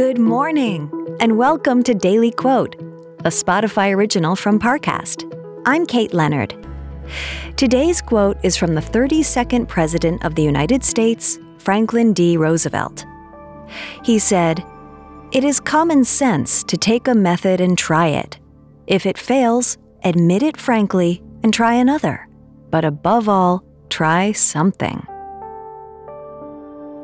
Good morning, and welcome to Daily Quote, a Spotify original from Parcast. I'm Kate Leonard. Today's quote is from the 32nd President of the United States, Franklin D. Roosevelt. He said, It is common sense to take a method and try it. If it fails, admit it frankly and try another. But above all, try something.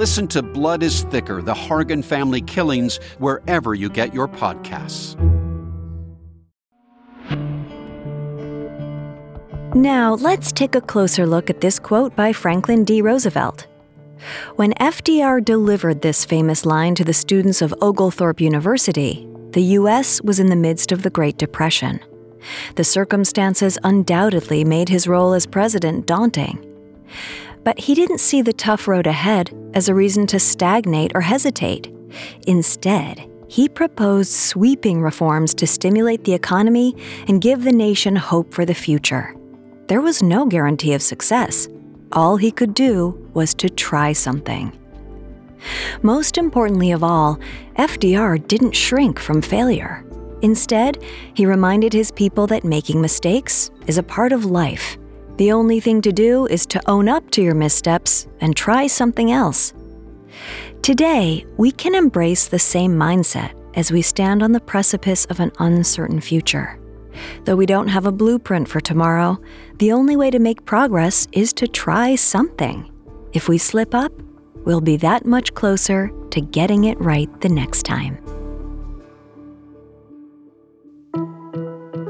Listen to Blood is Thicker The Hargan Family Killings wherever you get your podcasts. Now, let's take a closer look at this quote by Franklin D. Roosevelt. When FDR delivered this famous line to the students of Oglethorpe University, the U.S. was in the midst of the Great Depression. The circumstances undoubtedly made his role as president daunting. But he didn't see the tough road ahead as a reason to stagnate or hesitate. Instead, he proposed sweeping reforms to stimulate the economy and give the nation hope for the future. There was no guarantee of success. All he could do was to try something. Most importantly of all, FDR didn't shrink from failure. Instead, he reminded his people that making mistakes is a part of life. The only thing to do is to own up to your missteps and try something else. Today, we can embrace the same mindset as we stand on the precipice of an uncertain future. Though we don't have a blueprint for tomorrow, the only way to make progress is to try something. If we slip up, we'll be that much closer to getting it right the next time.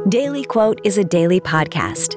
Daily Quote is a daily podcast.